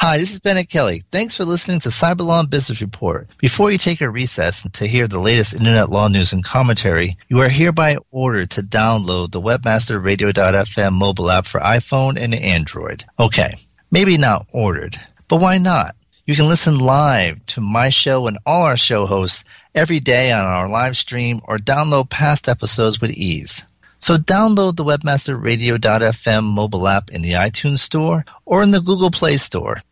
Hi, this is Bennett Kelly. Thanks for listening to Cyberlaw Business Report. Before you take a recess to hear the latest internet law news and commentary, you are hereby ordered to download the webmasterradio.fm mobile app for iPhone and Android. Okay, maybe not ordered, but why not? You can listen live to my show and all our show hosts every day on our live stream or download past episodes with ease. So download the webmasterradio.fm mobile app in the iTunes Store or in the Google Play Store.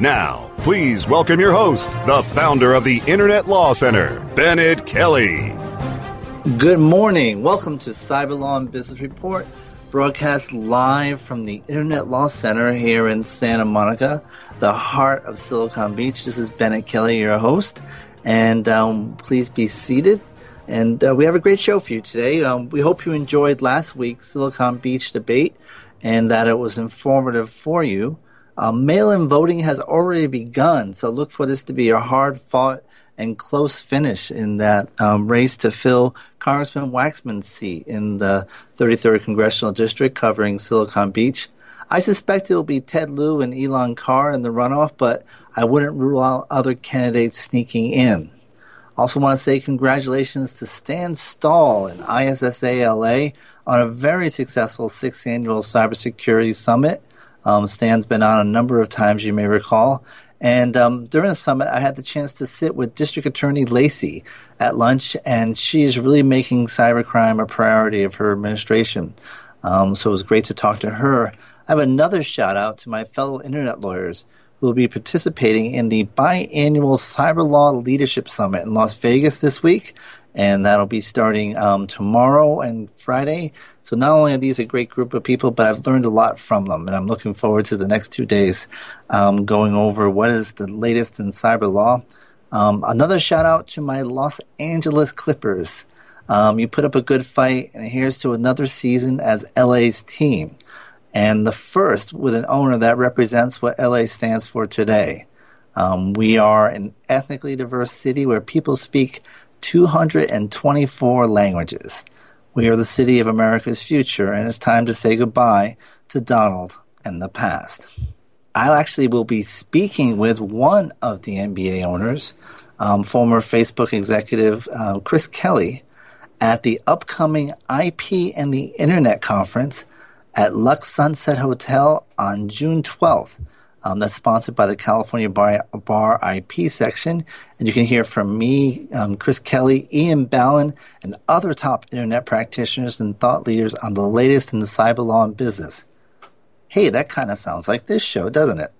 Now, please welcome your host, the founder of the Internet Law Center, Bennett Kelly. Good morning. Welcome to Cyberlaw and Business Report broadcast live from the Internet Law Center here in Santa Monica, the heart of Silicon Beach. This is Bennett Kelly, your host, and um, please be seated. And uh, we have a great show for you today. Um, we hope you enjoyed last week's Silicon Beach debate and that it was informative for you. Um, mail in voting has already begun, so look for this to be a hard fought and close finish in that um, race to fill Congressman Waxman's seat in the 33rd Congressional District covering Silicon Beach. I suspect it will be Ted Lieu and Elan Carr in the runoff, but I wouldn't rule out other candidates sneaking in. Also, want to say congratulations to Stan Stahl and ISSA LA on a very successful sixth annual cybersecurity summit. Um, Stan's been on a number of times, you may recall, and um, during the summit, I had the chance to sit with District Attorney Lacey at lunch, and she is really making cybercrime a priority of her administration. Um, so it was great to talk to her. I have another shout out to my fellow internet lawyers who will be participating in the biannual Cyber Law Leadership Summit in Las Vegas this week and that'll be starting um, tomorrow and Friday. So not only are these a great group of people, but I've learned a lot from them, and I'm looking forward to the next two days um, going over what is the latest in cyber law. Um, another shout out to my Los Angeles Clippers. Um, you put up a good fight, and here's to another season as LA's team, and the first with an owner that represents what LA stands for today. Um, we are an ethnically diverse city where people speak 224 languages. We are the city of America's future, and it's time to say goodbye to Donald and the past. I actually will be speaking with one of the NBA owners, um, former Facebook executive uh, Chris Kelly, at the upcoming IP and the Internet conference at Luxe Sunset Hotel on June 12th. Um, that's sponsored by the California Bar, Bar, IP section. And you can hear from me, um, Chris Kelly, Ian Ballon, and other top internet practitioners and thought leaders on the latest in the cyber law and business. Hey, that kind of sounds like this show, doesn't it?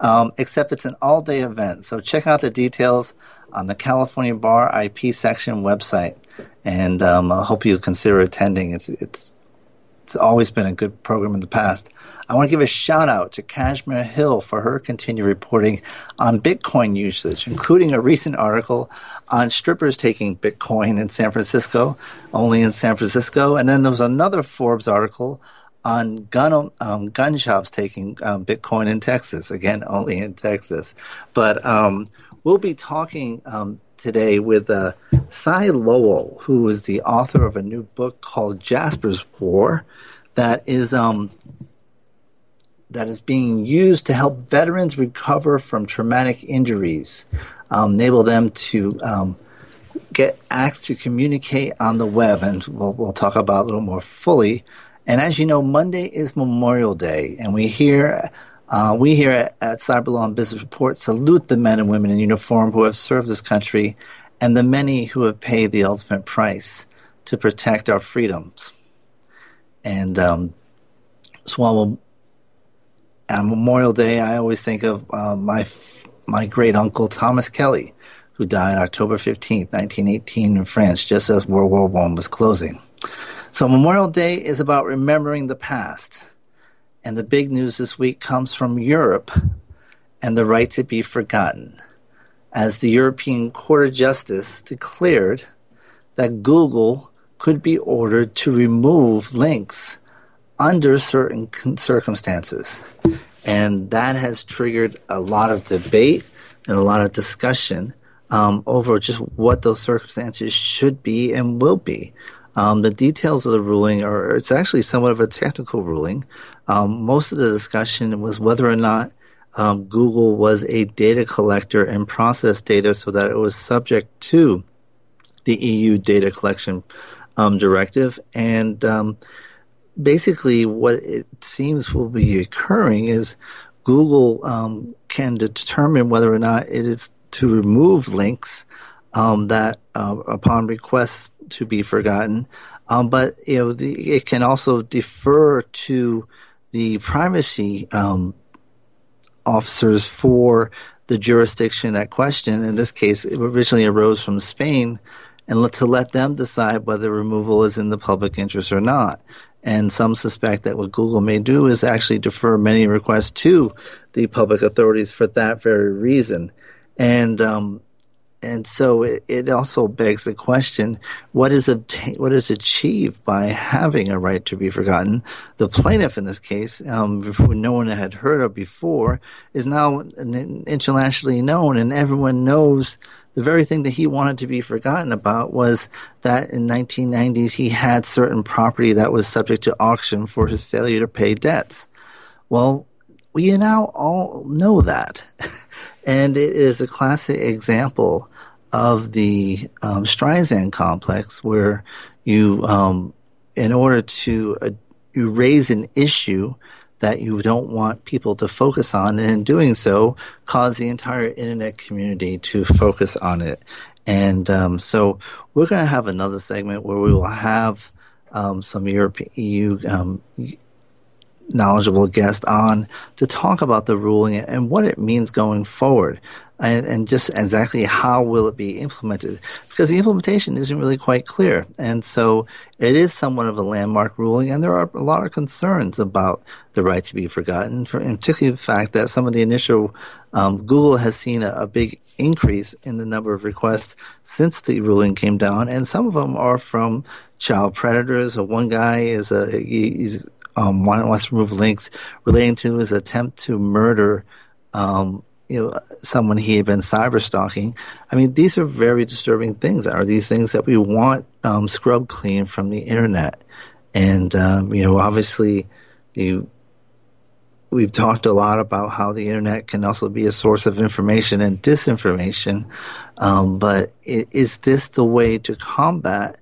Um, except it's an all day event. So check out the details on the California Bar IP section website. and um, I hope you consider attending. It's it's it's always been a good program in the past. I want to give a shout out to Kashmir Hill for her continued reporting on Bitcoin usage, including a recent article on strippers taking Bitcoin in San Francisco, only in San Francisco, and then there was another Forbes article on gun um, gun shops taking um, Bitcoin in Texas, again only in Texas. But um, we'll be talking um, today with uh, Cy Lowell, who is the author of a new book called Jasper's War, that is um, that is being used to help veterans recover from traumatic injuries, um, enable them to um, get acts to communicate on the web, and we'll, we'll talk about a little more fully. And as you know, Monday is Memorial Day, and we hear uh, we here at, at Cyberlaw and Business Report salute the men and women in uniform who have served this country and the many who have paid the ultimate price to protect our freedoms. And um, so on Memorial Day, I always think of uh, my my great uncle Thomas Kelly, who died October 15th, 1918 in France, just as World War One was closing. So Memorial Day is about remembering the past and the big news this week comes from Europe and the right to be forgotten, as the European Court of Justice declared that Google could be ordered to remove links under certain circumstances. And that has triggered a lot of debate and a lot of discussion um, over just what those circumstances should be and will be. Um, the details of the ruling are, it's actually somewhat of a technical ruling. Um, most of the discussion was whether or not um, Google was a data collector and processed data so that it was subject to the EU data collection um, directive. And um, basically, what it seems will be occurring is Google um, can determine whether or not it is to remove links um, that, uh, upon request to be forgotten, um, but you know the, it can also defer to the privacy um, officers for the jurisdiction at question. In this case, it originally arose from Spain, and to let them decide whether removal is in the public interest or not. And some suspect that what Google may do is actually defer many requests to the public authorities for that very reason. And um, and so it, it also begs the question: what is obtain, what is achieved by having a right to be forgotten? The plaintiff in this case, um, who no one had heard of before, is now internationally known, and everyone knows the very thing that he wanted to be forgotten about was that in 1990s he had certain property that was subject to auction for his failure to pay debts. Well, we now all know that. and it is a classic example of the um, Streisand complex, where you, um, in order to uh, you raise an issue that you don't want people to focus on, and in doing so, cause the entire internet community to focus on it. And um, so, we're going to have another segment where we will have um, some European EU um, knowledgeable guest on to talk about the ruling and what it means going forward and, and just exactly how will it be implemented? Because the implementation isn't really quite clear. And so it is somewhat of a landmark ruling and there are a lot of concerns about the right to be forgotten for, and particularly the fact that some of the initial um, google has seen a, a big increase in the number of requests since the ruling came down. And some of them are from child predators. One guy is a he's um, wants to remove links relating to his attempt to murder um, you know, someone he had been cyber stalking. I mean, these are very disturbing things. Are these things that we want um, scrub clean from the internet? And um, you know, obviously, you we've talked a lot about how the internet can also be a source of information and disinformation. Um, but is this the way to combat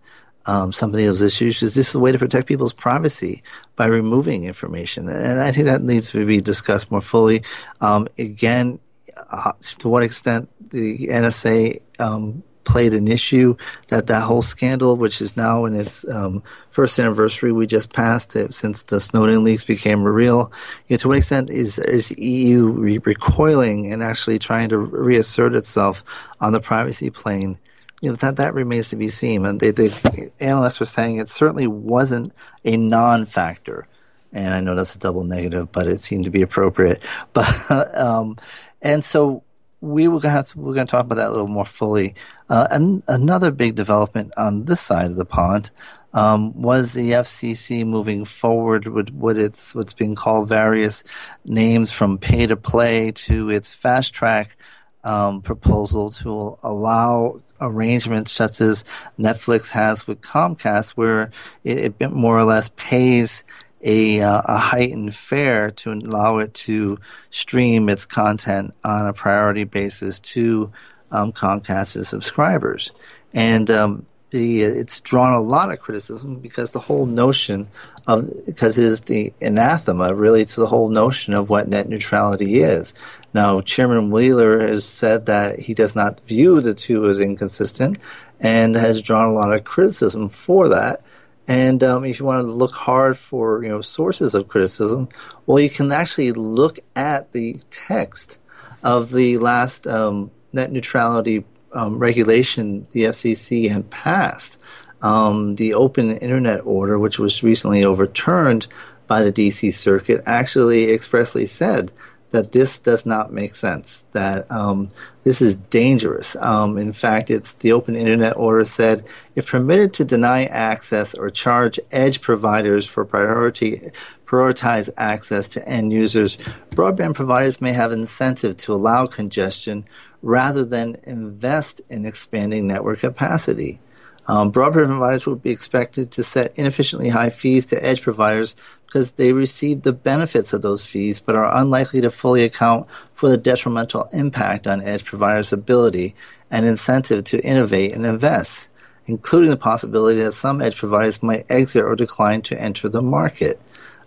um, some of those issues? Is this the way to protect people's privacy by removing information? And I think that needs to be discussed more fully. Um, again, uh, to what extent the NSA um, played an issue that that whole scandal, which is now in its um, first anniversary, we just passed it since the Snowden leaks became real. You know, to what extent is is EU re- recoiling and actually trying to reassert itself on the privacy plane you know that that remains to be seen. And they, the analysts were saying it certainly wasn't a non-factor. And I know that's a double negative, but it seemed to be appropriate. But um, and so we were going to we're going to talk about that a little more fully. Uh, and another big development on this side of the pond um, was the FCC moving forward with what it's what's being called various names from pay to play to its fast track um, proposal to allow arrangements such as Netflix has with Comcast, where it, it more or less pays a, uh, a heightened fare to allow it to stream its content on a priority basis to um, Comcast's subscribers. And um, the, it's drawn a lot of criticism because the whole notion of because it is the anathema really to the whole notion of what net neutrality is. Now, Chairman Wheeler has said that he does not view the two as inconsistent and has drawn a lot of criticism for that. And um, if you want to look hard for you know sources of criticism, well, you can actually look at the text of the last um, net neutrality um, regulation the FCC had passed. Um, the Open Internet Order, which was recently overturned by the DC Circuit, actually expressly said that this does not make sense. That um, this is dangerous. Um, in fact, it's the Open Internet Order said if permitted to deny access or charge edge providers for priority prioritize access to end users, broadband providers may have incentive to allow congestion rather than invest in expanding network capacity. Um, broadband providers will be expected to set inefficiently high fees to edge providers because they receive the benefits of those fees but are unlikely to fully account for the detrimental impact on edge providers' ability and incentive to innovate and invest, including the possibility that some edge providers might exit or decline to enter the market.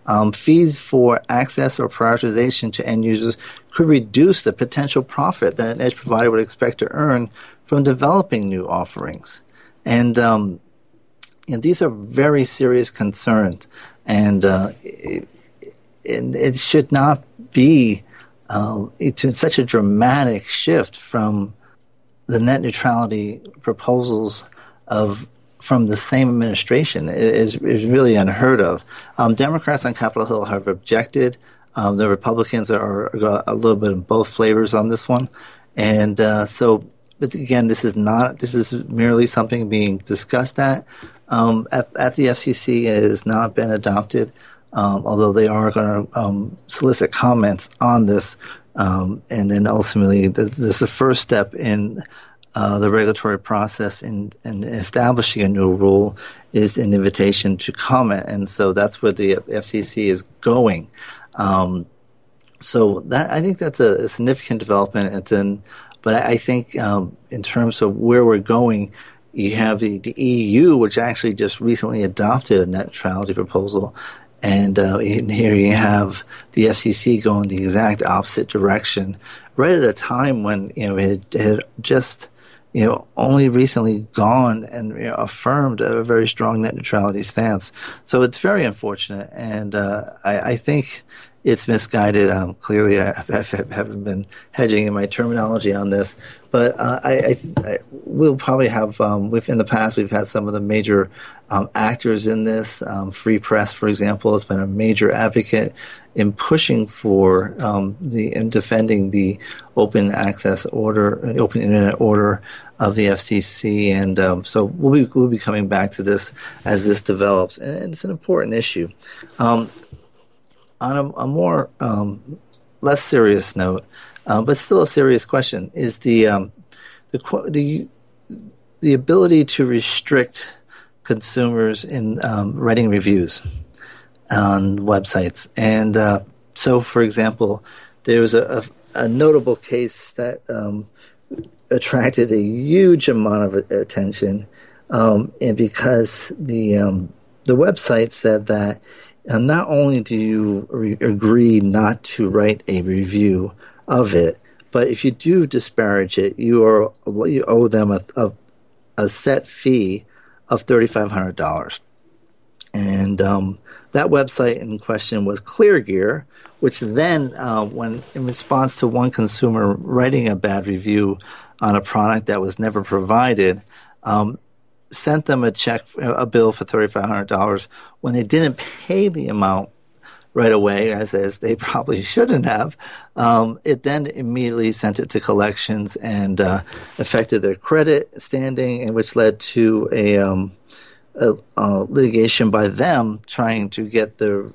Um, fees for access or prioritization to end users could reduce the potential profit that an edge provider would expect to earn from developing new offerings. And um, know, these are very serious concerns and uh, it, it, should not be uh, such a dramatic shift from the net neutrality proposals of from the same administration is is really unheard of. Um, Democrats on Capitol Hill have objected. Um, the Republicans are, are, a little bit of both flavors on this one, and uh, so. But again, this is not. This is merely something being discussed at um, at, at, the FCC. It has not been adopted, um, although they are going to um, solicit comments on this. Um, and then ultimately, this is the first step in uh, the regulatory process in, in, establishing a new rule is an invitation to comment. And so that's where the FCC is going. Um, so that I think that's a, a significant development. It's in, but I think um, in terms of where we're going, you have the, the EU, which actually just recently adopted a net neutrality proposal. And uh, here you have the FCC going the exact opposite direction, right at a time when you know it had just you know only recently gone and you know, affirmed a very strong net neutrality stance. So it's very unfortunate, and uh, I, I think it's misguided. Um, clearly, I, haven't been hedging in my terminology on this, but uh, I, I, I, we'll probably have. Um, we've in the past we've had some of the major um, actors in this. Um, Free Press, for example, has been a major advocate in pushing for um, the in defending the open access order, open internet order of the FCC, and um, so we'll be we'll be coming back to this as this develops, and it's an important issue. Um, on a, a more um, less serious note, uh, but still a serious question, is the um, the the the ability to restrict consumers in um, writing reviews on websites. And uh, so, for example, there was a, a, a notable case that um, attracted a huge amount of attention, um, and because the um, the website said that and not only do you re- agree not to write a review of it, but if you do disparage it, you are you owe them a, a, a set fee of thirty five hundred dollars. And um, that website in question was KlearGear, which then, uh, when in response to one consumer writing a bad review on a product that was never provided, um, sent them a check, a bill for $3,500 when they didn't pay the amount right away, as, as they probably shouldn't have. Um, it then immediately sent it to collections and uh, affected their credit standing, and which led to a, um, a, a, litigation by them trying to get the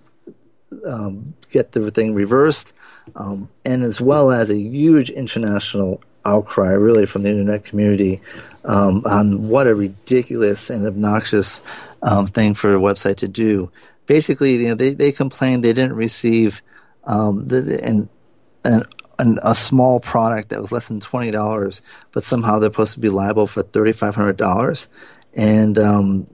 um, get the thing reversed, um, and as well as a huge international outcry, really from the internet community, um, on what a ridiculous and obnoxious um, thing for a website to do basically, you know, they, they complained they didn't receive um, the, and, and, a small product that was less than twenty dollars, but somehow they're supposed to be liable for thirty five hundred dollars, and um,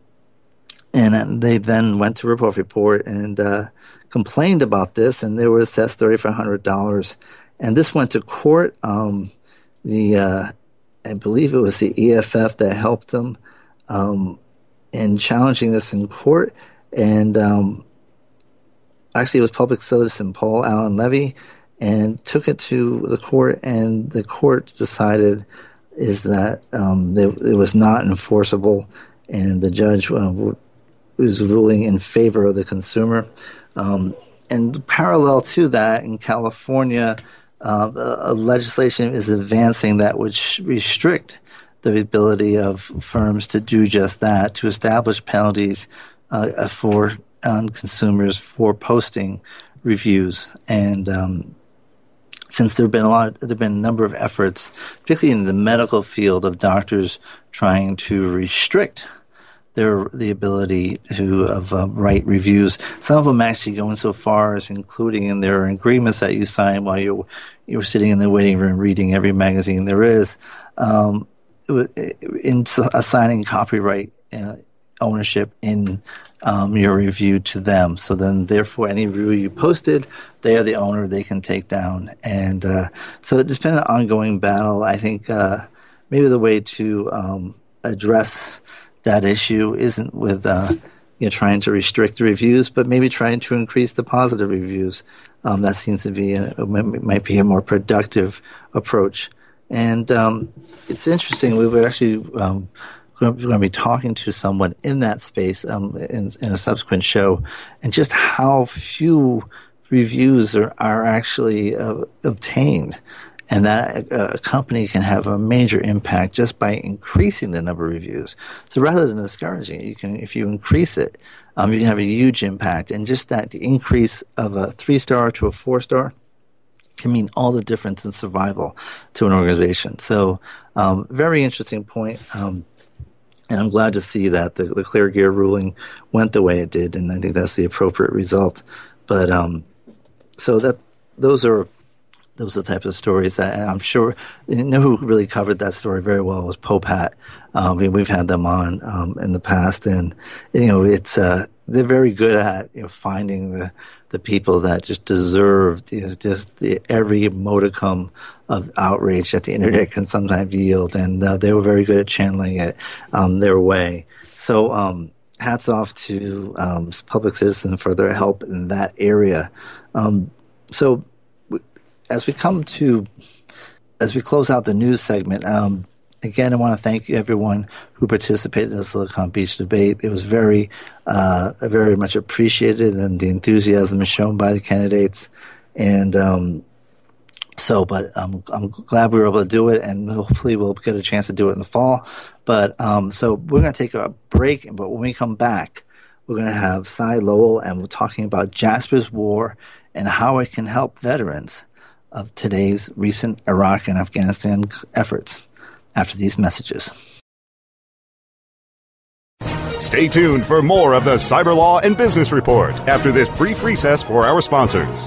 and they then went to Ripoff Report and uh, complained about this, and they were assessed thirty five hundred dollars, and this went to court. Um, the uh, I believe it was the EFF that helped them um, in challenging this in court and um, actually it was public citizen Paul Alan Levy, and took it to the court, and the court decided is that um, it was not enforceable, and the judge uh, was ruling in favor of the consumer. Um, and parallel to that, in California, uh, a legislation is advancing that would sh- restrict the ability of firms to do just that, to establish penalties uh, for on consumers for posting reviews. And um, since there have been a lot, there have been a number of efforts, particularly in the medical field, of doctors trying to restrict their the ability to of uh, write reviews. Some of them actually going so far as including in their agreements that you sign while you're you're sitting in the waiting room reading every magazine there is, um, in assigning copyright uh, ownership in um, your review to them. So then, therefore, any review you posted, they are the owner. They can take down. And uh, so it's been an ongoing battle. I think uh, maybe the way to um, address that issue isn't with uh, you know trying to restrict the reviews, but maybe trying to increase the positive reviews. Um, that seems to be a, might be a more productive approach. And um, it's interesting. We were actually um, going to be talking to someone in that space um, in, in, a subsequent show, and just how few reviews are, are actually uh, obtained. And that uh, a company can have a major impact just by increasing the number of reviews. So rather than discouraging it, you can, if you increase it, um, you can have a huge impact. And just that the increase of a three star to a four star can mean all the difference in survival to an organization. So, um, very interesting point. Um, and I'm glad to see that the, the KlearGear ruling went the way it did, and I think that's the appropriate result. But um, so that those are those are the types of stories that I'm sure you know who really covered that story very well was Popehat. Um, I mean, we've had them on um, in the past, and you know it's uh, they're very good at you know, finding the the people that just deserve the, just the, every modicum of outrage that the internet can sometimes yield, and uh, they were very good at channeling it um, their way. So, um, hats off to um, Public Citizen for their help in that area. Um, so, as we come to as we close out the news segment, um, again, I want to thank everyone who participated in the Silicon Beach debate. It was very, uh, very much appreciated, and the enthusiasm is shown by the candidates. And um, so, but I'm I'm glad we were able to do it, and hopefully we'll get a chance to do it in the fall. But um, so we're going to take a break, but when we come back, we're going to have Cy Lowell, and we're talking about Jasper's War and how it can help veterans of today's recent Iraq and Afghanistan efforts after these messages. Stay tuned for more of the Cyber Law and Business Report after this brief recess for our sponsors.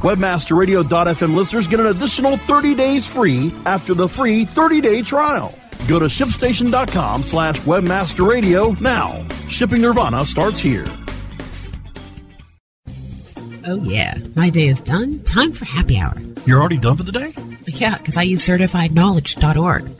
Webmasterradio.fm listeners get an additional 30 days free after the free 30-day trial. Go to shipstation.com slash webmasterradio now. Shipping Nirvana starts here. Oh yeah, my day is done. Time for happy hour. You're already done for the day? Yeah, because I use certifiedknowledge.org.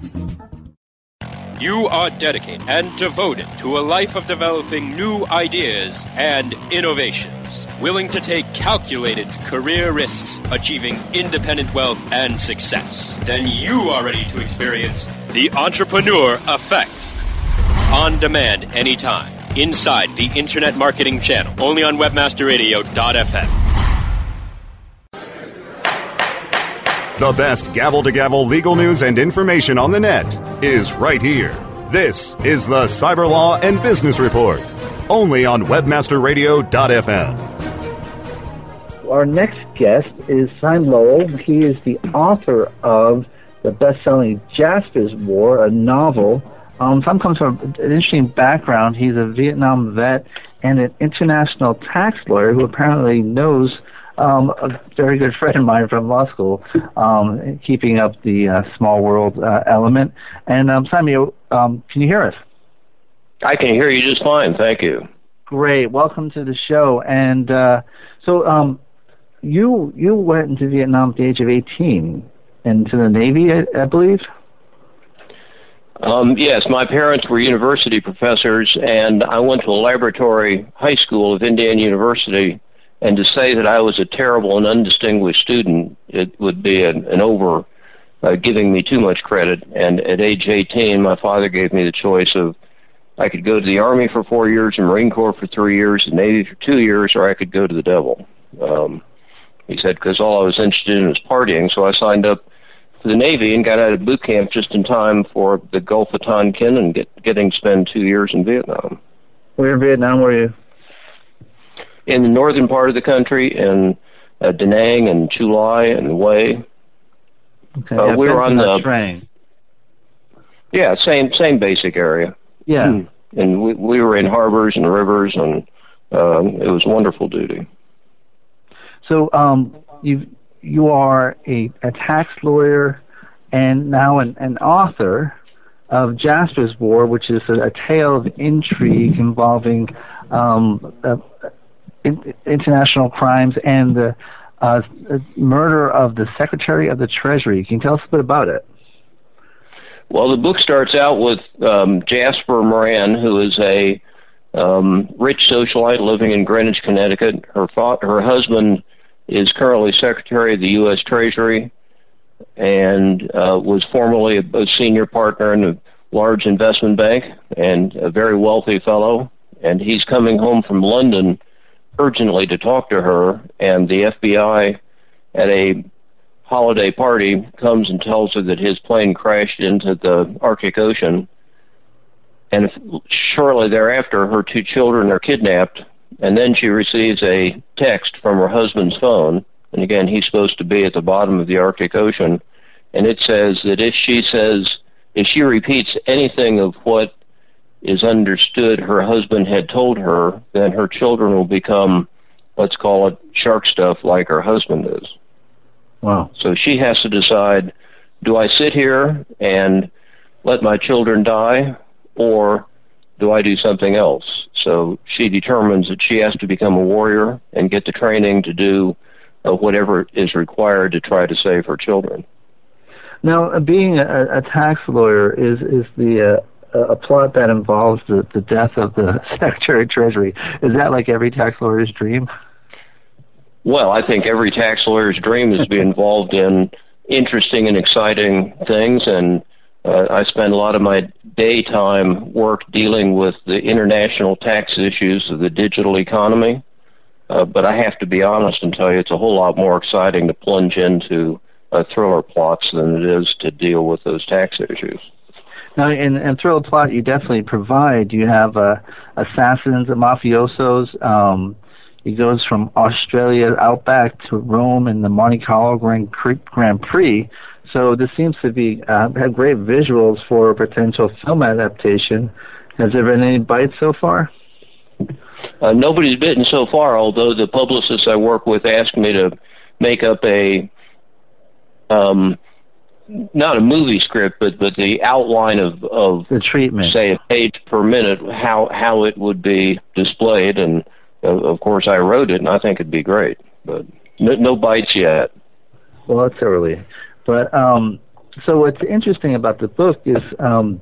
You are dedicated and devoted to a life of developing new ideas and innovations, willing to take calculated career risks, achieving independent wealth and success. Then you are ready to experience the entrepreneur effect. On demand anytime, inside the Internet Marketing Channel, only on WebmasterRadio.fm. The best gavel to gavel legal news and information on the net is right here. This is the Cyber Law and Business Report, only on WebmasterRadio.fm. Our next guest is Simon Lowell. He is the author of the best-selling Jasper's War, a novel. Um, Sam comes from an interesting background. He's a Vietnam vet and an international tax lawyer who apparently knows um, a very good friend of mine from law school, um, keeping up the uh, small world uh, element. And um, Simon, um, can you hear us? I can hear you just fine, thank you. Great. Welcome to the show. And uh, so, um, you you went into Vietnam at the age of 18, into the Navy, I, I believe. Um, yes, my parents were university professors, and I went to a laboratory high school of Indiana University. And to say that I was a terrible and undistinguished student, it would be an, an over uh, giving me too much credit. And at age 18, my father gave me the choice of I could go to the Army for four years, the Marine Corps for three years, the Navy for two years, or I could go to the devil. Um, he said because all I was interested in was partying, so I signed up for the Navy and got out of boot camp just in time for the Gulf of Tonkin and get, getting to spend two years in Vietnam. Where in Vietnam were you? In the northern part of the country, in uh, Da Nang and Chu Lai and Hue. Okay, Uh, we were on the- train. Yeah, same same basic area. Yeah. Hmm. And we, we were in harbors and rivers, and um, it was wonderful duty. So um, you you are a, a tax lawyer and now an, an author of Jasper's War, which is a, a tale of intrigue involving um, uh, in, international crimes and the uh, murder of the Secretary of the Treasury. Can you tell us a bit about it? Well, the book starts out with um, Jasper Moran, who is a um, rich socialite living in Greenwich, Connecticut. Her fa- her husband is currently Secretary of the U.S. Treasury and uh, was formerly a, a senior partner in a large investment bank and a very wealthy fellow. And he's coming home from London urgently to talk to her, and the FBI at a holiday party comes and tells her that his plane crashed into the Arctic Ocean and shortly thereafter, her two children are kidnapped, and then she receives a text from her husband's phone. And again, he's supposed to be at the bottom of the Arctic Ocean, and it says that if she says, if she repeats anything of what is understood her husband had told her, then her children will become, let's call it shark stuff like her husband is. Wow. So she has to decide do I sit here and let my children die, or do I do something else? So she determines that she has to become a warrior and get the training to do uh, whatever is required to try to save her children. Now, uh, being a, a tax lawyer is is the uh, a plot that involves the, the death of the Secretary of Treasury. Is that like every tax lawyer's dream? Well, I think every tax lawyer's dream is to be involved in interesting and exciting things, and uh, I spend a lot of my daytime work dealing with the international tax issues of the digital economy. Uh, but I have to be honest and tell you, it's a whole lot more exciting to plunge into uh, thriller plots than it is to deal with those tax issues. Now, in, in thriller plot, you definitely provide. You have uh, assassins and mafiosos. Um, goes from Australia outback to Rome in the Monte Carlo Grand, Grand Prix. So this seems to be uh, have great visuals for a potential film adaptation. Has there been any bites so far? Uh, nobody's bitten so far, although the publicists I work with asked me to make up a um, not a movie script, but but the outline of of the treatment, say a page per minute, how how it would be displayed, and uh, of course I wrote it, and I think it'd be great, but no, no bites yet. Well, it's early, but um, so what's interesting about the book is um,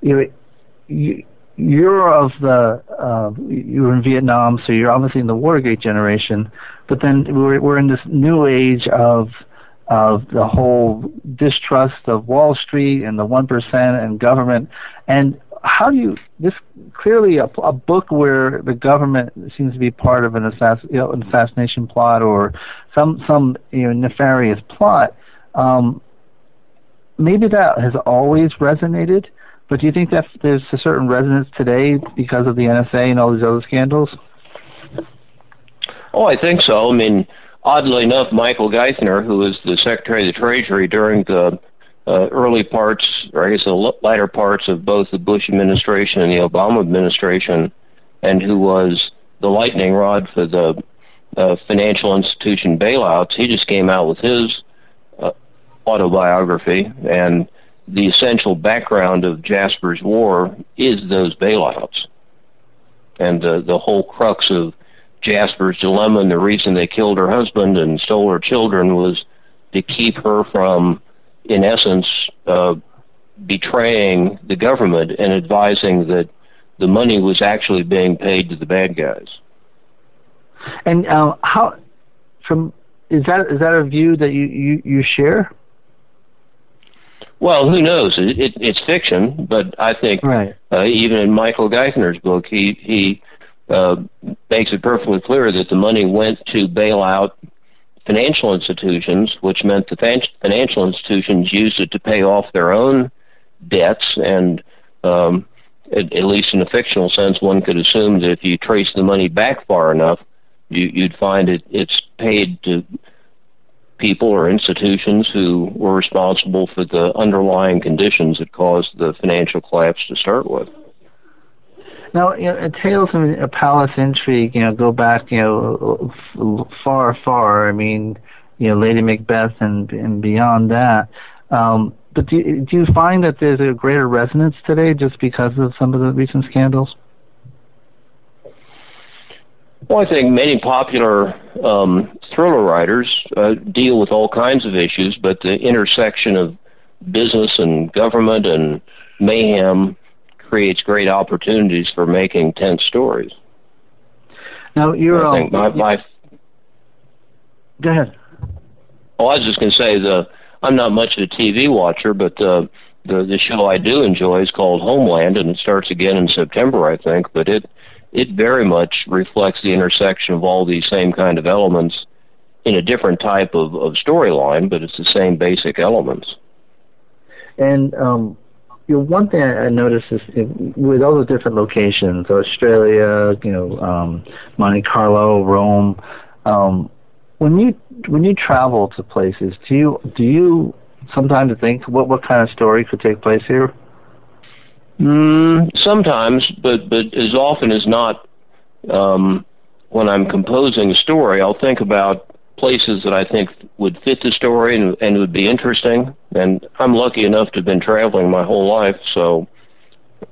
you you you're of the uh, you were in Vietnam, so you're obviously in the Watergate generation, but then we're we're in this new age of of the whole distrust of Wall Street and the one percent and government. And how do you this clearly a, a book where the government seems to be part of an, assass, you know, an assassination plot or some some you know nefarious plot. Um, maybe that has always resonated, but do you think that there's a certain resonance today because of the NSA and all these other scandals? Oh, I think so. I mean, oddly enough, Michael Geithner, who was the Secretary of the Treasury during the uh, early parts, or I guess the latter parts of both the Bush administration and the Obama administration, and who was the lightning rod for the uh, financial institution bailouts, he just came out with his uh, autobiography, and the essential background of Jasper's War is those bailouts. And uh, the whole crux of Jasper's dilemma and the reason they killed her husband and stole her children was to keep her from, in essence, uh, betraying the government and advising that the money was actually being paid to the bad guys. And uh, how, from is that is that a view that you you, you share? Well, who knows? It, it, it's fiction, but I think right. uh, even in Michael Geithner's book, he he uh, makes it perfectly clear that the money went to bail out financial institutions, which meant the financial institutions used it to pay off their own debts. And um, at, at least in a fictional sense, one could assume that if you trace the money back far enough, you, you'd find it, it's paid to people or institutions who were responsible for the underlying conditions that caused the financial collapse to start with. Now, you know, tales of a palace intrigue, you know, go back, you know, far, far. I mean, you know, Lady Macbeth and and beyond that. Um, but do do you find that there's a greater resonance today just because of some of the recent scandals? Well, I think many popular um, thriller writers uh, deal with all kinds of issues, but the intersection of business and government and mayhem creates great opportunities for making tense stories. Now, you're. I think my, my, Go ahead. Oh, I was just going to say the I'm not much of a TV watcher, but uh, the the show I do enjoy is called Homeland, and it starts again in September, I think. But it it very much reflects the intersection of all these same kind of elements in a different type of, of storyline, but it's the same basic elements. And um, you know, one thing I noticed is with all the different locations, Australia, you know, um, Monte Carlo, Rome. Um, when you when you travel to places, do you do you sometimes think what what kind of story could take place here? Mm, sometimes, but but as often as not, um, when I'm composing a story, I'll think about places that I think would fit the story and, and would be interesting. And I'm lucky enough to have been traveling my whole life. So,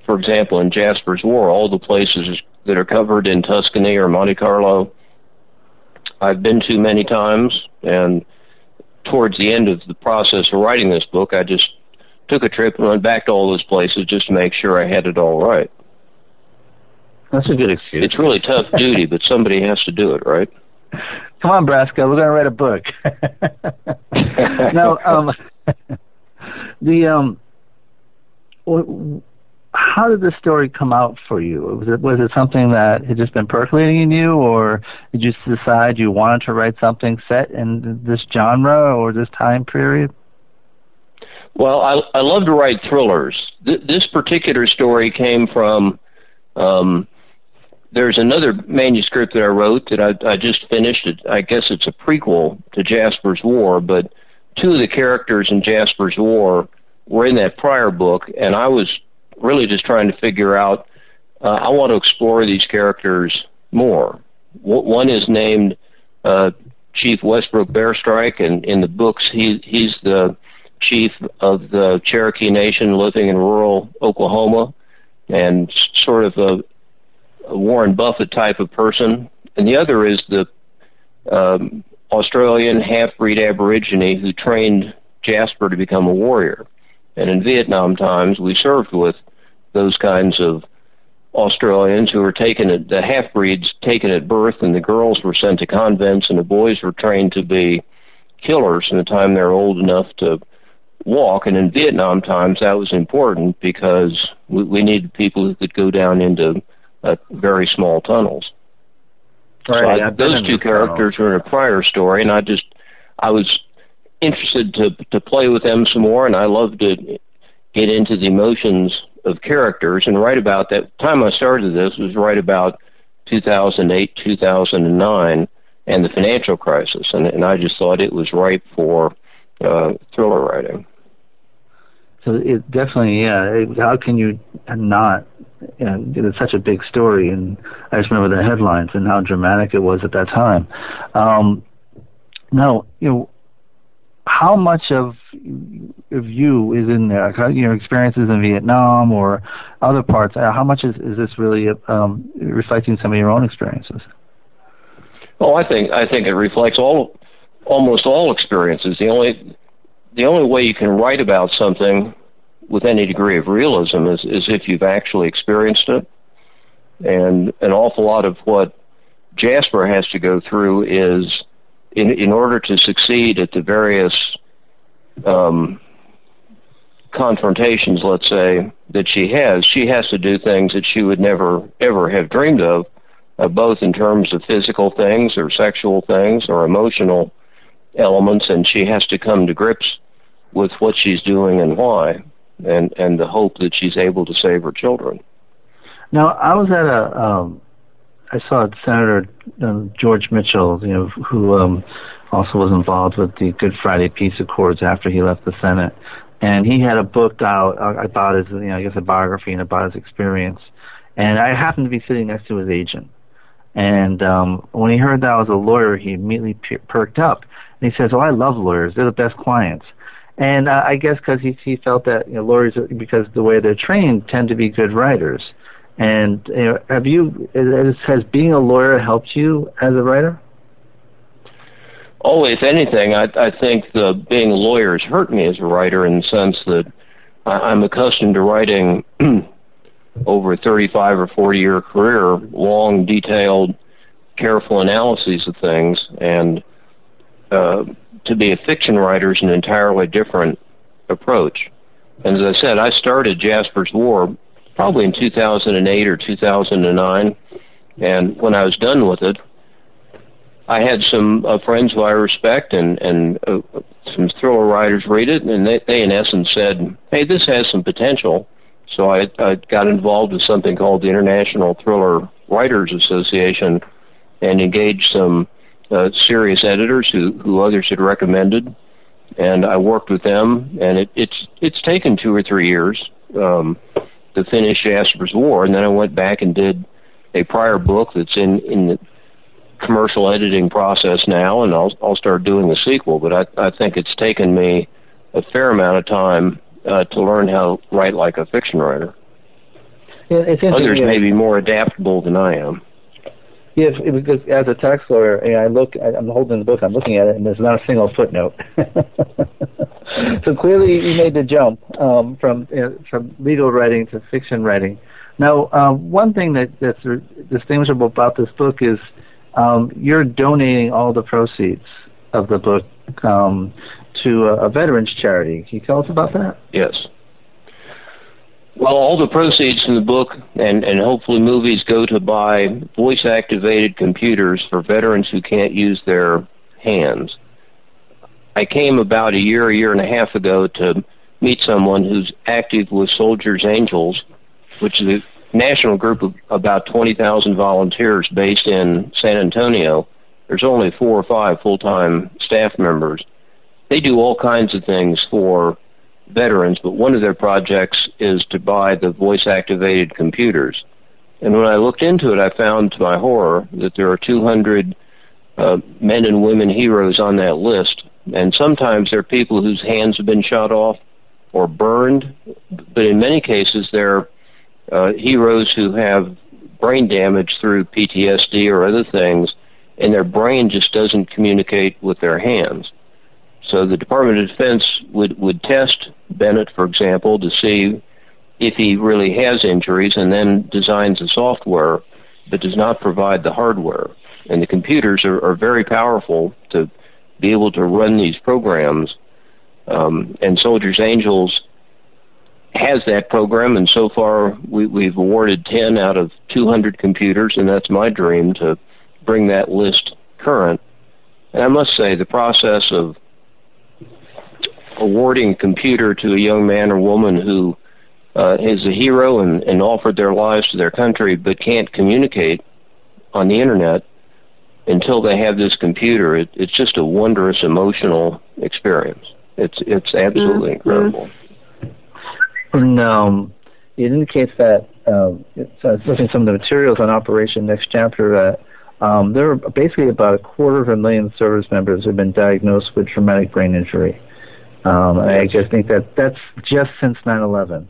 for example, in Jasper's War, all the places that are covered in Tuscany or Monte Carlo, I've been to many times. And towards the end of the process of writing this book, I just took a trip and went back to all those places just to make sure I had it all right. That's a good excuse. It's really tough duty, but somebody has to do it, right? Come on, Braska, we're going to write a book. now, um, the um, how did this story come out for you? Was it was it something that had just been percolating in you, or did you decide you wanted to write something set in this genre or this time period? Well, I I love to write thrillers. Th- this particular story came from um, there's another manuscript that I wrote that I, I just finished. It, I guess it's a prequel to Jasper's War, but two of the characters in Jasper's War were in that prior book, and I was really just trying to figure out. Uh, I want to explore these characters more. W- one is named uh, Chief Westbrook Bearstrike, and in the books, he he's the chief of the Cherokee Nation living in rural Oklahoma, and sort of a Warren Buffett type of person, and the other is the um, Australian half-breed Aborigine who trained Jasper to become a warrior. And in Vietnam times, we served with those kinds of Australians who were taken at the half-breeds taken at birth, and the girls were sent to convents, and the boys were trained to be killers from the time they're old enough to walk. And in Vietnam times, that was important because we, we needed people who could go down into uh, very small tunnels. Right. So I, those two characters tunnel. were in a prior story, and I just I was interested to to play with them some more, and I love to get into the emotions of characters. And right about that time I started this was right about 2008, 2009, and the financial crisis, and, and I just thought it was ripe for uh, thriller writing. So it definitely, yeah. It, how can you not you know, it's such a big story, and I just remember the headlines and how dramatic it was at that time. Um, now, you know, how much of of you is in there? Your experiences in Vietnam or other parts? Uh, how much is is this really um, reflecting some of your own experiences? Well, I think I think it reflects all almost all experiences. The only the only way you can write about something with any degree of realism is, is if you've actually experienced it. And an awful lot of what Jasper has to go through is in, in order to succeed at the various um, confrontations, let's say, that she has, she has to do things that she would never, ever have dreamed of, uh, both in terms of physical things or sexual things or emotional elements, and she has to come to grips with what she's doing and why and and the hope that she's able to save her children. Now, I was at a, um, I saw Senator um, George Mitchell, you know, who um, also was involved with the Good Friday Peace Accords after he left the Senate, and he had a book out uh, about his, you know, I guess a biography and about his experience, and I happened to be sitting next to his agent, and um, when he heard that I was a lawyer, he immediately perked up, and he says, "Oh, I love lawyers; they're the best clients." And uh, I guess because he he felt that you know, lawyers, because the way they're trained, tend to be good writers. And you know, have you has, has being a lawyer helped you as a writer? Oh, if anything, I, I think the being a lawyer has hurt me as a writer in the sense that I, I'm accustomed to writing over a 35 or 40 year career, long, detailed, careful analyses of things, and uh, to be a fiction writer is an entirely different approach. And as I said, I started Jasper's War probably in 2008 or 2009, and when I was done with it, I had some uh, friends who I respect and and uh, some thriller writers read it, and they, they in essence said, "Hey, this has some potential." So I, I got involved with something called the International Thriller Writers Association, and engaged some uh, serious editors who who others had recommended, and I worked with them, and it, it's it's taken two or three years um, to finish Jasper's War, and then I went back and did a prior book that's in in the commercial editing process now, and I'll I'll start doing the sequel. But I I think it's taken me a fair amount of time uh, to learn how to write like a fiction writer. Yeah, it's Others may be more adaptable than I am. Yes, because as a tax lawyer, I look, I'm holding the book, I'm looking at it, and there's not a single footnote. so clearly, you made the jump um, from uh, from legal writing to fiction writing. Now, uh, one thing that that's distinguishable about this book is um, you're donating all the proceeds of the book um, to a, a veterans charity. Can you tell us about that? Yes. Well, all the proceeds from the book and, and hopefully movies go to buy voice activated computers for veterans who can't use their hands. I came about a year, a year and a half ago to meet someone who's active with Soldiers Angels, which is a national group of about 20,000 volunteers based in San Antonio. There's only four or five full time staff members. They do all kinds of things for veterans, but one of their projects is to buy the voice activated computers. And when I looked into it, I found to my horror that there are 200 uh, men and women heroes on that list. And sometimes they're people whose hands have been shot off or burned, but in many cases they're uh, heroes who have brain damage through PTSD or other things, and their brain just doesn't communicate with their hands. So the Department of Defense would, would test Bennett, for example, to see if he really has injuries and then designs the software but does not provide the hardware. And the computers are, are very powerful to be able to run these programs. Um, and Soldiers Angels has that program, and so far we, we've awarded 10 out of 200 computers, and that's my dream to bring that list current. And I must say, the process of awarding a computer to a young man or woman who uh, is a hero and, and offered their lives to their country but can't communicate on the internet until they have this computer. It, it's just a wondrous emotional experience. It's it's absolutely mm-hmm. incredible. And um, it indicates that um, it's, uh, looking at some of the materials on Operation Next Chapter that um, there are basically about a quarter of a million service members who have been diagnosed with traumatic brain injury. Um, I just think that that's just since 9/11,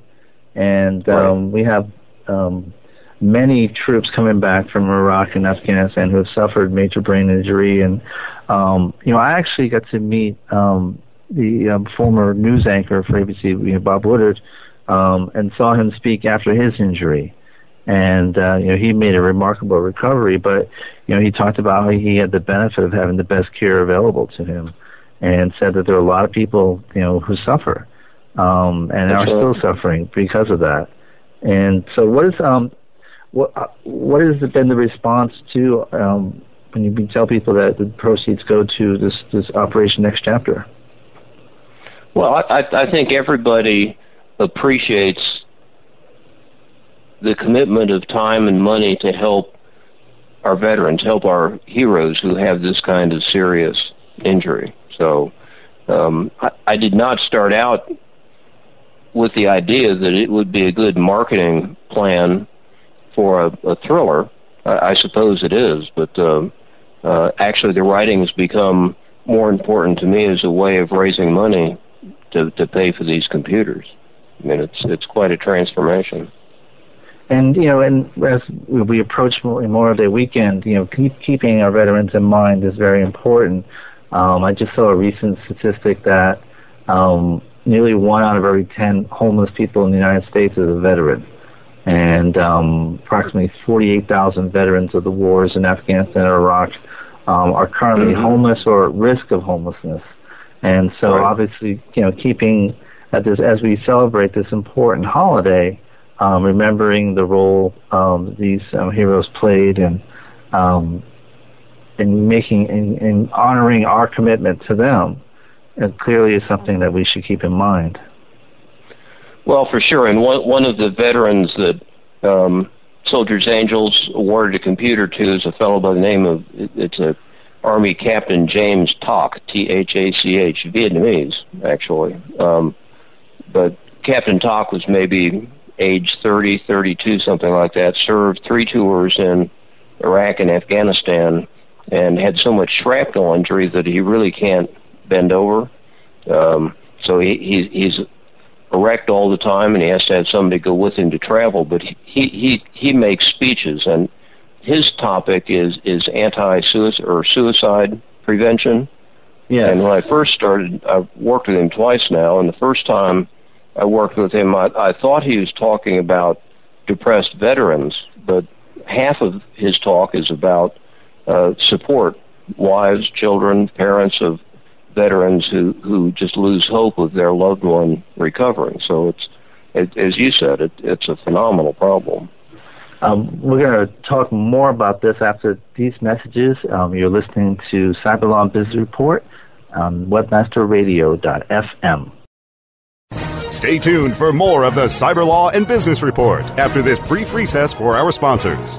and um, we have um, many troops coming back from Iraq and Afghanistan who have suffered major brain injury. And um, you know, I actually got to meet um, the um, former news anchor for ABC, you know, Bob Woodruff, um, and saw him speak after his injury. And uh, you know, he made a remarkable recovery. But you know, he talked about how he had the benefit of having the best care available to him and said that there are a lot of people, you know, who suffer um, and are still suffering because of that. And so, what is um, what uh, what has been the response to um, when you tell people that the proceeds go to this this Operation Next Chapter? Well, I, I think everybody appreciates the commitment of time and money to help our veterans, help our heroes who have this kind of serious injury. So um, I, I did not start out with the idea that it would be a good marketing plan for a, a thriller. I, I suppose it is, but um, uh, actually the writing has become more important to me as a way of raising money to, to pay for these computers. I mean, it's it's quite a transformation. And you know, and as we approach Memorial Day weekend, you know, keep, keeping our veterans in mind is very important. Um, I just saw a recent statistic that um, nearly one out of every 10 homeless people in the United States is a veteran. And um, approximately 48,000 veterans of the wars in Afghanistan and Iraq um, are currently mm-hmm. homeless or at risk of homelessness. And so, right. obviously, you know, keeping at this as we celebrate this important holiday, um, remembering the role um, these um, heroes played and um, in making in, in honoring our commitment to them it clearly is something that we should keep in mind. Well, for sure. And one one of the veterans that um, Soldiers Angels awarded a computer to is a fellow by the name of it's a Army Captain James Thach, T H A C H, Vietnamese actually. Um, but Captain Thach was maybe age 30, 32, something like that. Served three tours in Iraq and Afghanistan, and had so much shrapnel injury that he really can't bend over. Um, so he, he he's erect all the time, and he has to have somebody go with him to travel. But he he he makes speeches, and his topic is is anti suicide or suicide prevention. Yeah. And when I first started, I've worked with him twice now, and the first time I worked with him, I, I thought he was talking about depressed veterans, but half of his talk is about uh, support wives, children, parents of veterans who who just lose hope of their loved one recovering. So it's it, as you said, it, it's a phenomenal problem. Um, we're going to talk more about this after these messages. Um, you're listening to Cyberlaw and Business Report on webmasterradio.fm. Stay tuned for more of the Cyberlaw and Business Report after this brief recess for our sponsors.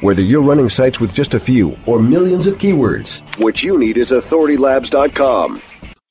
Whether you're running sites with just a few or millions of keywords, what you need is authoritylabs.com.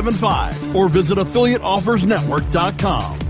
0175 or visit affiliateoffersnetwork.com.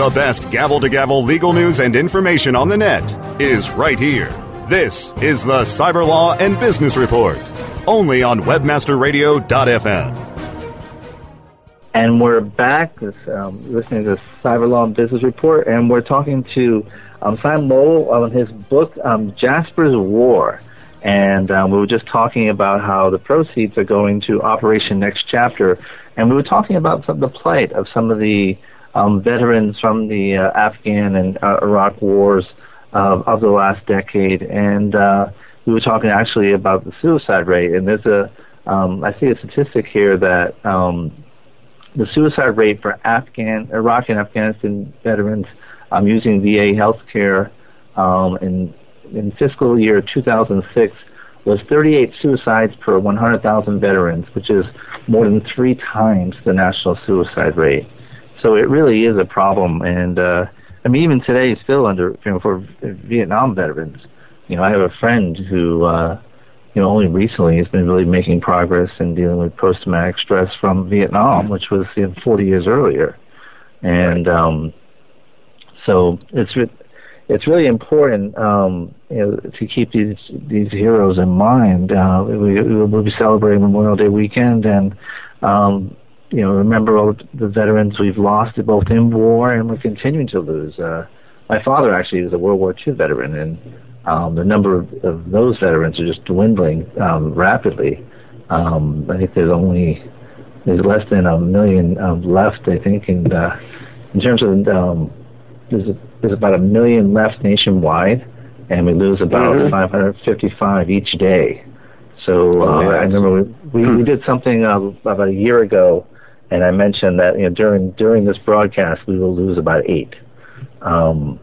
The best gavel to gavel legal news and information on the net is right here. This is the Cyberlaw and Business Report, only on WebmasterRadio.fm. And we're back um, listening to Cyberlaw and Business Report, and we're talking to um, Simon Lowell on his book, um, Jasper's War. And um, we were just talking about how the proceeds are going to Operation Next Chapter, and we were talking about some, the plight of some of the um, veterans from the uh, Afghan and uh, Iraq wars uh, of the last decade, and uh, we were talking actually about the suicide rate. And there's a, um, I see a statistic here that um, the suicide rate for Afghan, Iraq, and Afghanistan veterans um, using VA healthcare um, in in fiscal year 2006 was 38 suicides per 100,000 veterans, which is more than three times the national suicide rate. So it really is a problem, and uh, I mean, even today, still under you know, for Vietnam veterans. You know, I have a friend who, uh, you know, only recently has been really making progress in dealing with post-traumatic stress from Vietnam, which was you know, 40 years earlier, and um, so it's re- it's really important um, you know, to keep these these heroes in mind. Uh, we, we'll be celebrating Memorial Day weekend, and um, you know, remember all the veterans we've lost both in war and we're continuing to lose. Uh, my father actually was a World War II veteran, and um, the number of, of those veterans are just dwindling um, rapidly. Um, I think there's only there's less than a million um, left. I think, and uh, in terms of um, there's a, there's about a million left nationwide, and we lose about mm-hmm. 555 each day. So uh, oh, I remember we, we, we did something uh, about a year ago, and I mentioned that you know during during this broadcast we will lose about eight um,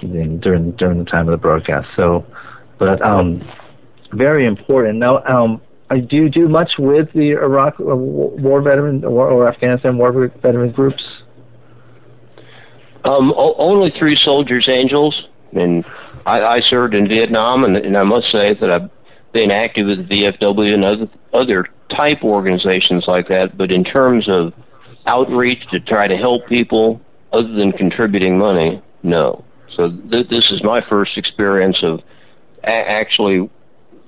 during during the time of the broadcast. So, but um, very important. Now, um, do you do much with the Iraq uh, war veteran or, or Afghanistan war veteran groups? Um, o- only three Soldiers Angels, and I, I served in Vietnam, and, and I must say that I've been active with the VFW and other other type organizations like that. But in terms of outreach to try to help people, other than contributing money, no. So th- this is my first experience of a- actually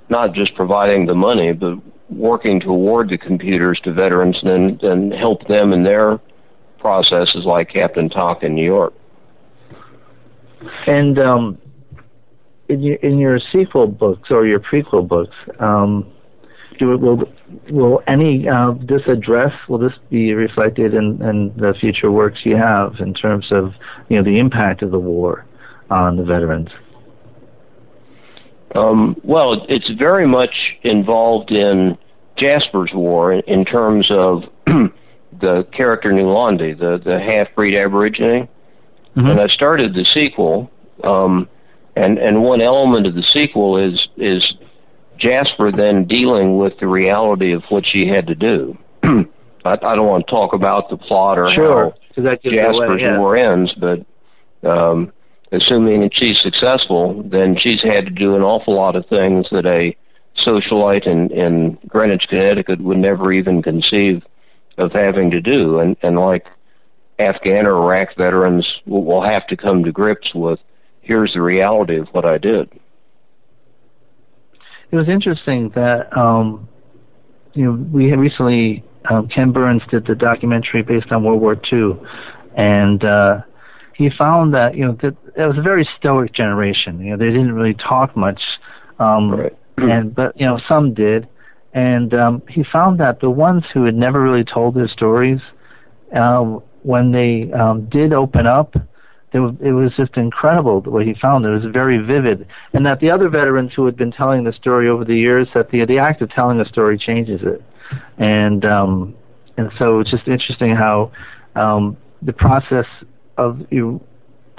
not just providing the money, but working to award the computers to veterans and and help them in their processes, like Captain Thach in New York. And um, in your in your sequel books or your prequel books, um, do it will will any uh, this address will this be reflected in, in the future works you have in terms of you know the impact of the war on the veterans? Um, well, it's very much involved in Jasper's War in, in terms of the character Nulandi, the the half breed Aborigine. Mm-hmm. And I started the sequel, um, and and one element of the sequel is is Jasper then dealing with the reality of what she had to do. I, I don't want to talk about the plot or sure, how Jasper's away, yeah. war ends, but um, assuming that she's successful, then she's had to do an awful lot of things that a socialite in, in Greenwich, Connecticut would never even conceive of having to do. And, and like Afghan or Iraq veterans will, will have to come to grips with here's the reality of what I did. It was interesting that um, you know we had recently um, Ken Burns did the documentary based on World War II, and uh, he found that you know that it was a very stoic generation. You know, they didn't really talk much, um, right. and but you know some did, and um, he found that the ones who had never really told their stories, um, when they um, did open up, it was, just incredible what he found. It was very vivid, and that the other veterans who had been telling the story over the years, that the the act of telling a story changes it, and um, and so it's just interesting how um, the process of you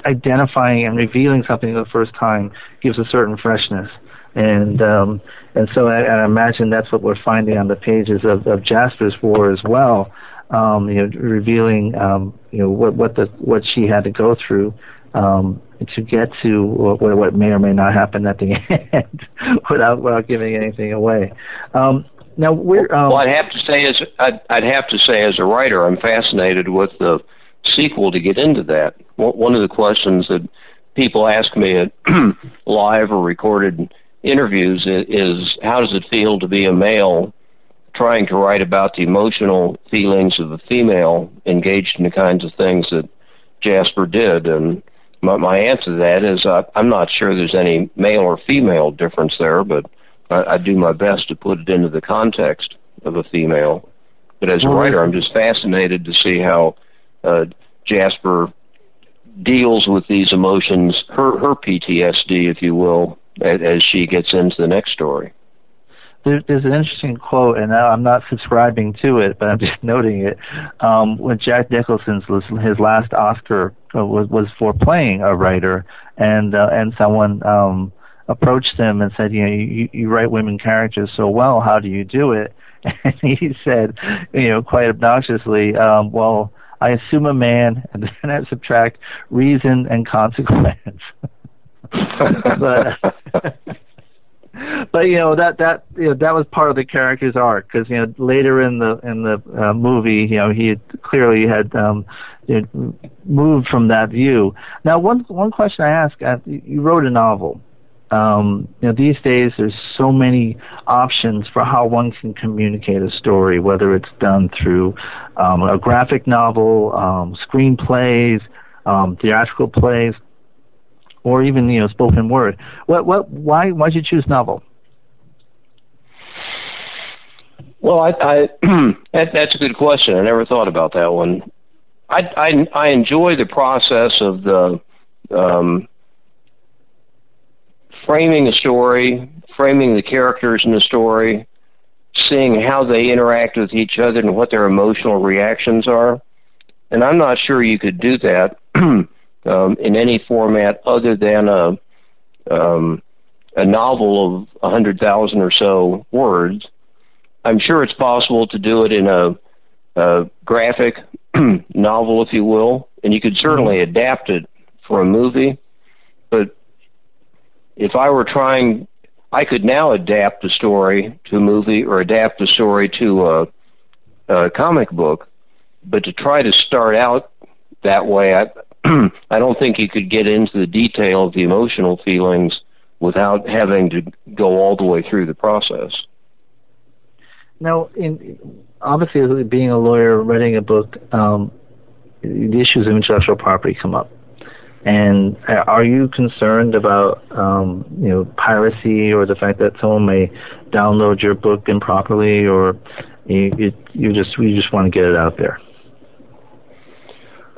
identifying and revealing something for the first time gives a certain freshness. And um, and so I, I imagine that's what we're finding on the pages of, of Jasper's War as well. Um, you know, revealing um, you know what what the what she had to go through um, to get to what, what may or may not happen at the end, without without giving anything away. Um, now, we're um, well, I'd have to say as I'd, I'd have to say as a writer, I'm fascinated with the sequel to get into that. One of the questions that people ask me at live or recorded interviews is how does it feel to be a male trying to write about the emotional feelings of a female engaged in the kinds of things that Jasper did? And my, my answer to that is I, I'm not sure there's any male or female difference there, but I, I do my best to put it into the context of a female. But as a writer, I'm just fascinated to see how uh, Jasper deals with these emotions, her her PTSD, if you will, as, as she gets into the next story. There, there's an interesting quote, and I'm not subscribing to it, but I'm just noting it. Um, when Jack Nicholson's his last Oscar uh, was was for playing a writer, and uh, and someone um, approached him and said, you know, you, you write women characters so well. How do you do it? And he said, you know, quite obnoxiously, um, well I assume a man, and then I subtract reason and consequence. but but you know that that you know that was part of the character's arc because you know later in the in the uh, movie you know he clearly had um you know, moved from that view. Now one one question I ask uh, you wrote a novel um, you know, these days there's so many options for how one can communicate a story, whether it's done through um, a graphic novel, um, screenplays, um, theatrical plays, or even you know spoken word. What what why why did you choose novel? Well, I, I that, that's a good question. I never thought about that one. I I, I enjoy the process of the um, framing a story, framing the characters in the story, seeing how they interact with each other and what their emotional reactions are. And I'm not sure you could do that um, in any format other than a um, a novel of a hundred thousand or so words. I'm sure it's possible to do it in a, a graphic novel, if you will, and you could certainly adapt it for a movie. But if I were trying, I could now adapt a story to a movie or adapt a story to a, a comic book. But to try to start out that way, I, I don't think you could get into the detail of the emotional feelings without having to go all the way through the process. Now, in, obviously, being a lawyer, writing a book, um, the issues of intellectual property come up. And uh, are you concerned about um, you know piracy or the fact that someone may download your book improperly, or you you, you just you just want to get it out there?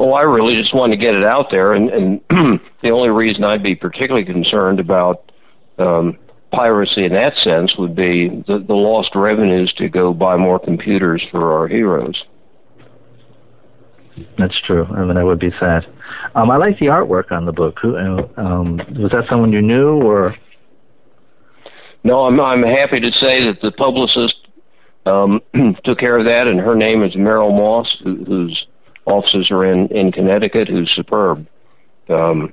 Oh, I really just want to get it out there, and, and the only reason I'd be particularly concerned about um, piracy in that sense would be the, the lost revenues to go buy more computers for our heroes. That's true. I mean, that would be sad. Um, I like the artwork on the book. Who, um, was that someone you knew, or? No, I'm I'm happy to say that the publicist um, took care of that, and her name is Meryl Moss, who, whose offices are in in Connecticut. Who's superb. Um,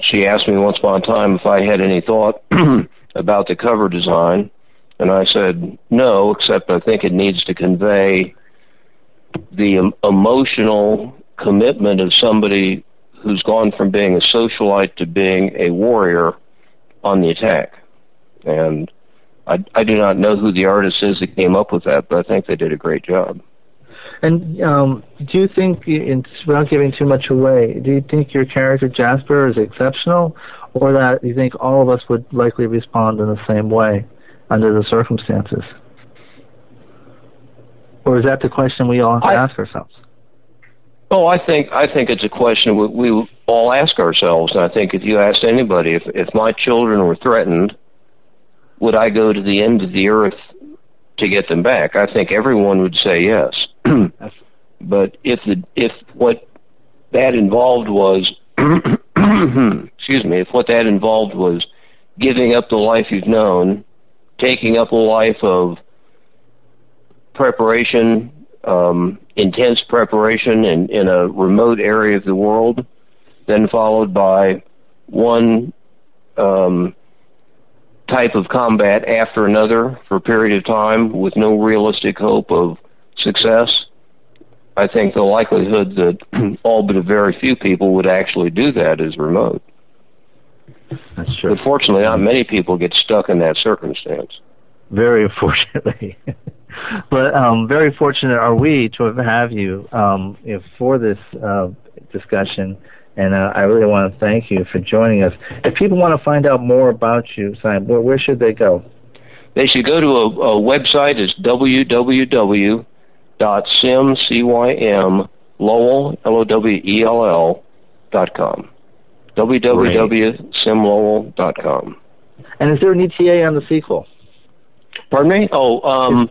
she asked me once upon a time if I had any thought about the cover design, and I said no, except I think it needs to convey the emotional commitment of somebody who's gone from being a socialite to being a warrior on the attack. And I, I do not know who the artist is that came up with that, but I think they did a great job. And um, do you think, without giving too much away, do you think your character Jasper is exceptional, or that you think all of us would likely respond in the same way under the circumstances? Or is that the question we all have to I, ask ourselves? Oh, I think I think it's a question we, we all ask ourselves, and I think if you asked anybody, if if my children were threatened, would I go to the end of the earth to get them back? I think everyone would say yes. but if the if what that involved was excuse me, if what that involved was giving up the life you've known, taking up a life of preparation, um, intense preparation in, in a remote area of the world, then followed by one um, type of combat after another for a period of time with no realistic hope of success, I think the likelihood that all but a very few people would actually do that is remote. That's true. But fortunately, not many people get stuck in that circumstance. Very unfortunately. but um, very fortunate are we to have you um, for this uh, discussion. And uh, I really want to thank you for joining us. If people want to find out more about you, Simon, where, where should they go? They should go to a, a website. It's www dot Cym c y m lowell l o w e l l dot com www.cymlowell dot com. And is there an ETA on the sequel? Pardon me? Oh, um,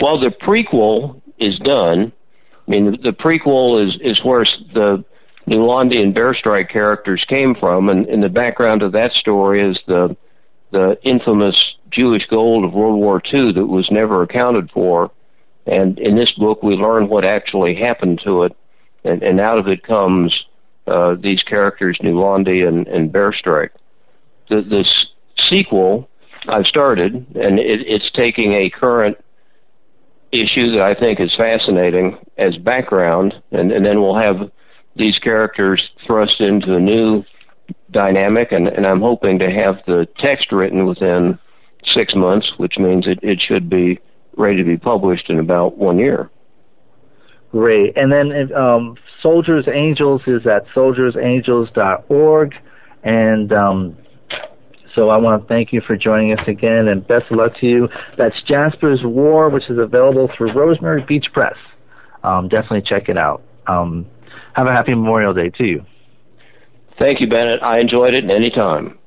well, the prequel is done. I mean, the, the prequel is is where the Nulandi and Bearstrike characters came from, and in the background of that story is the the infamous Jewish gold of World War II that was never accounted for and in this book, we learn what actually happened to it, and, and out of it comes uh, these characters, Nulandi and, and Bearstrike. The, this sequel I've started, and it, it's taking a current issue that I think is fascinating as background, and, and then we'll have these characters thrust into a new dynamic, and, and I'm hoping to have the text written within six months, which means it, it should be ready to be published in about one year. Great. And then um, Soldiers Angels is at soldiersangels.org. And um, so I want to thank you for joining us again, and best of luck to you. That's Jasper's War, which is available through Rosemary Beach Press. Um, definitely check it out. Um, have a happy Memorial Day to you. Thank you, Bennett. I enjoyed it anytime.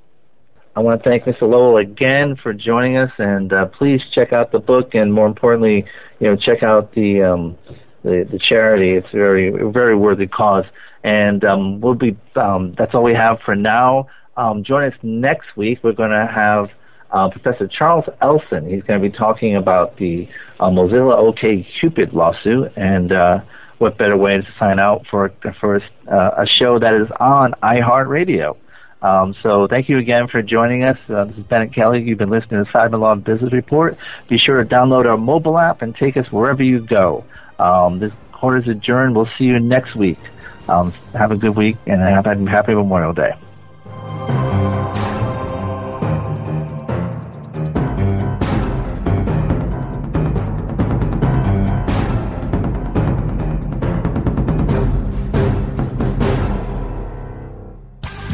I want to thank Mr. Lowell again for joining us, and uh, please check out the book, and more importantly, you know, check out the um, the, the charity. It's a very very worthy cause, and um, we'll be. Um, that's all we have for now. Um, join us next week. We're going to have uh, Professor Charles Elson. He's going to be talking about the uh, Mozilla OK Cupid lawsuit, and uh, what better way to sign out for for uh, a show that is on iHeartRadio. Um, so thank you again for joining us. Uh, this is Bennett Kelly. You've been listening to Cyber Law Business Report. Be sure to download our mobile app and take us wherever you go. Um, this court is adjourned. We'll see you next week. Um, have a good week and have a happy Memorial Day.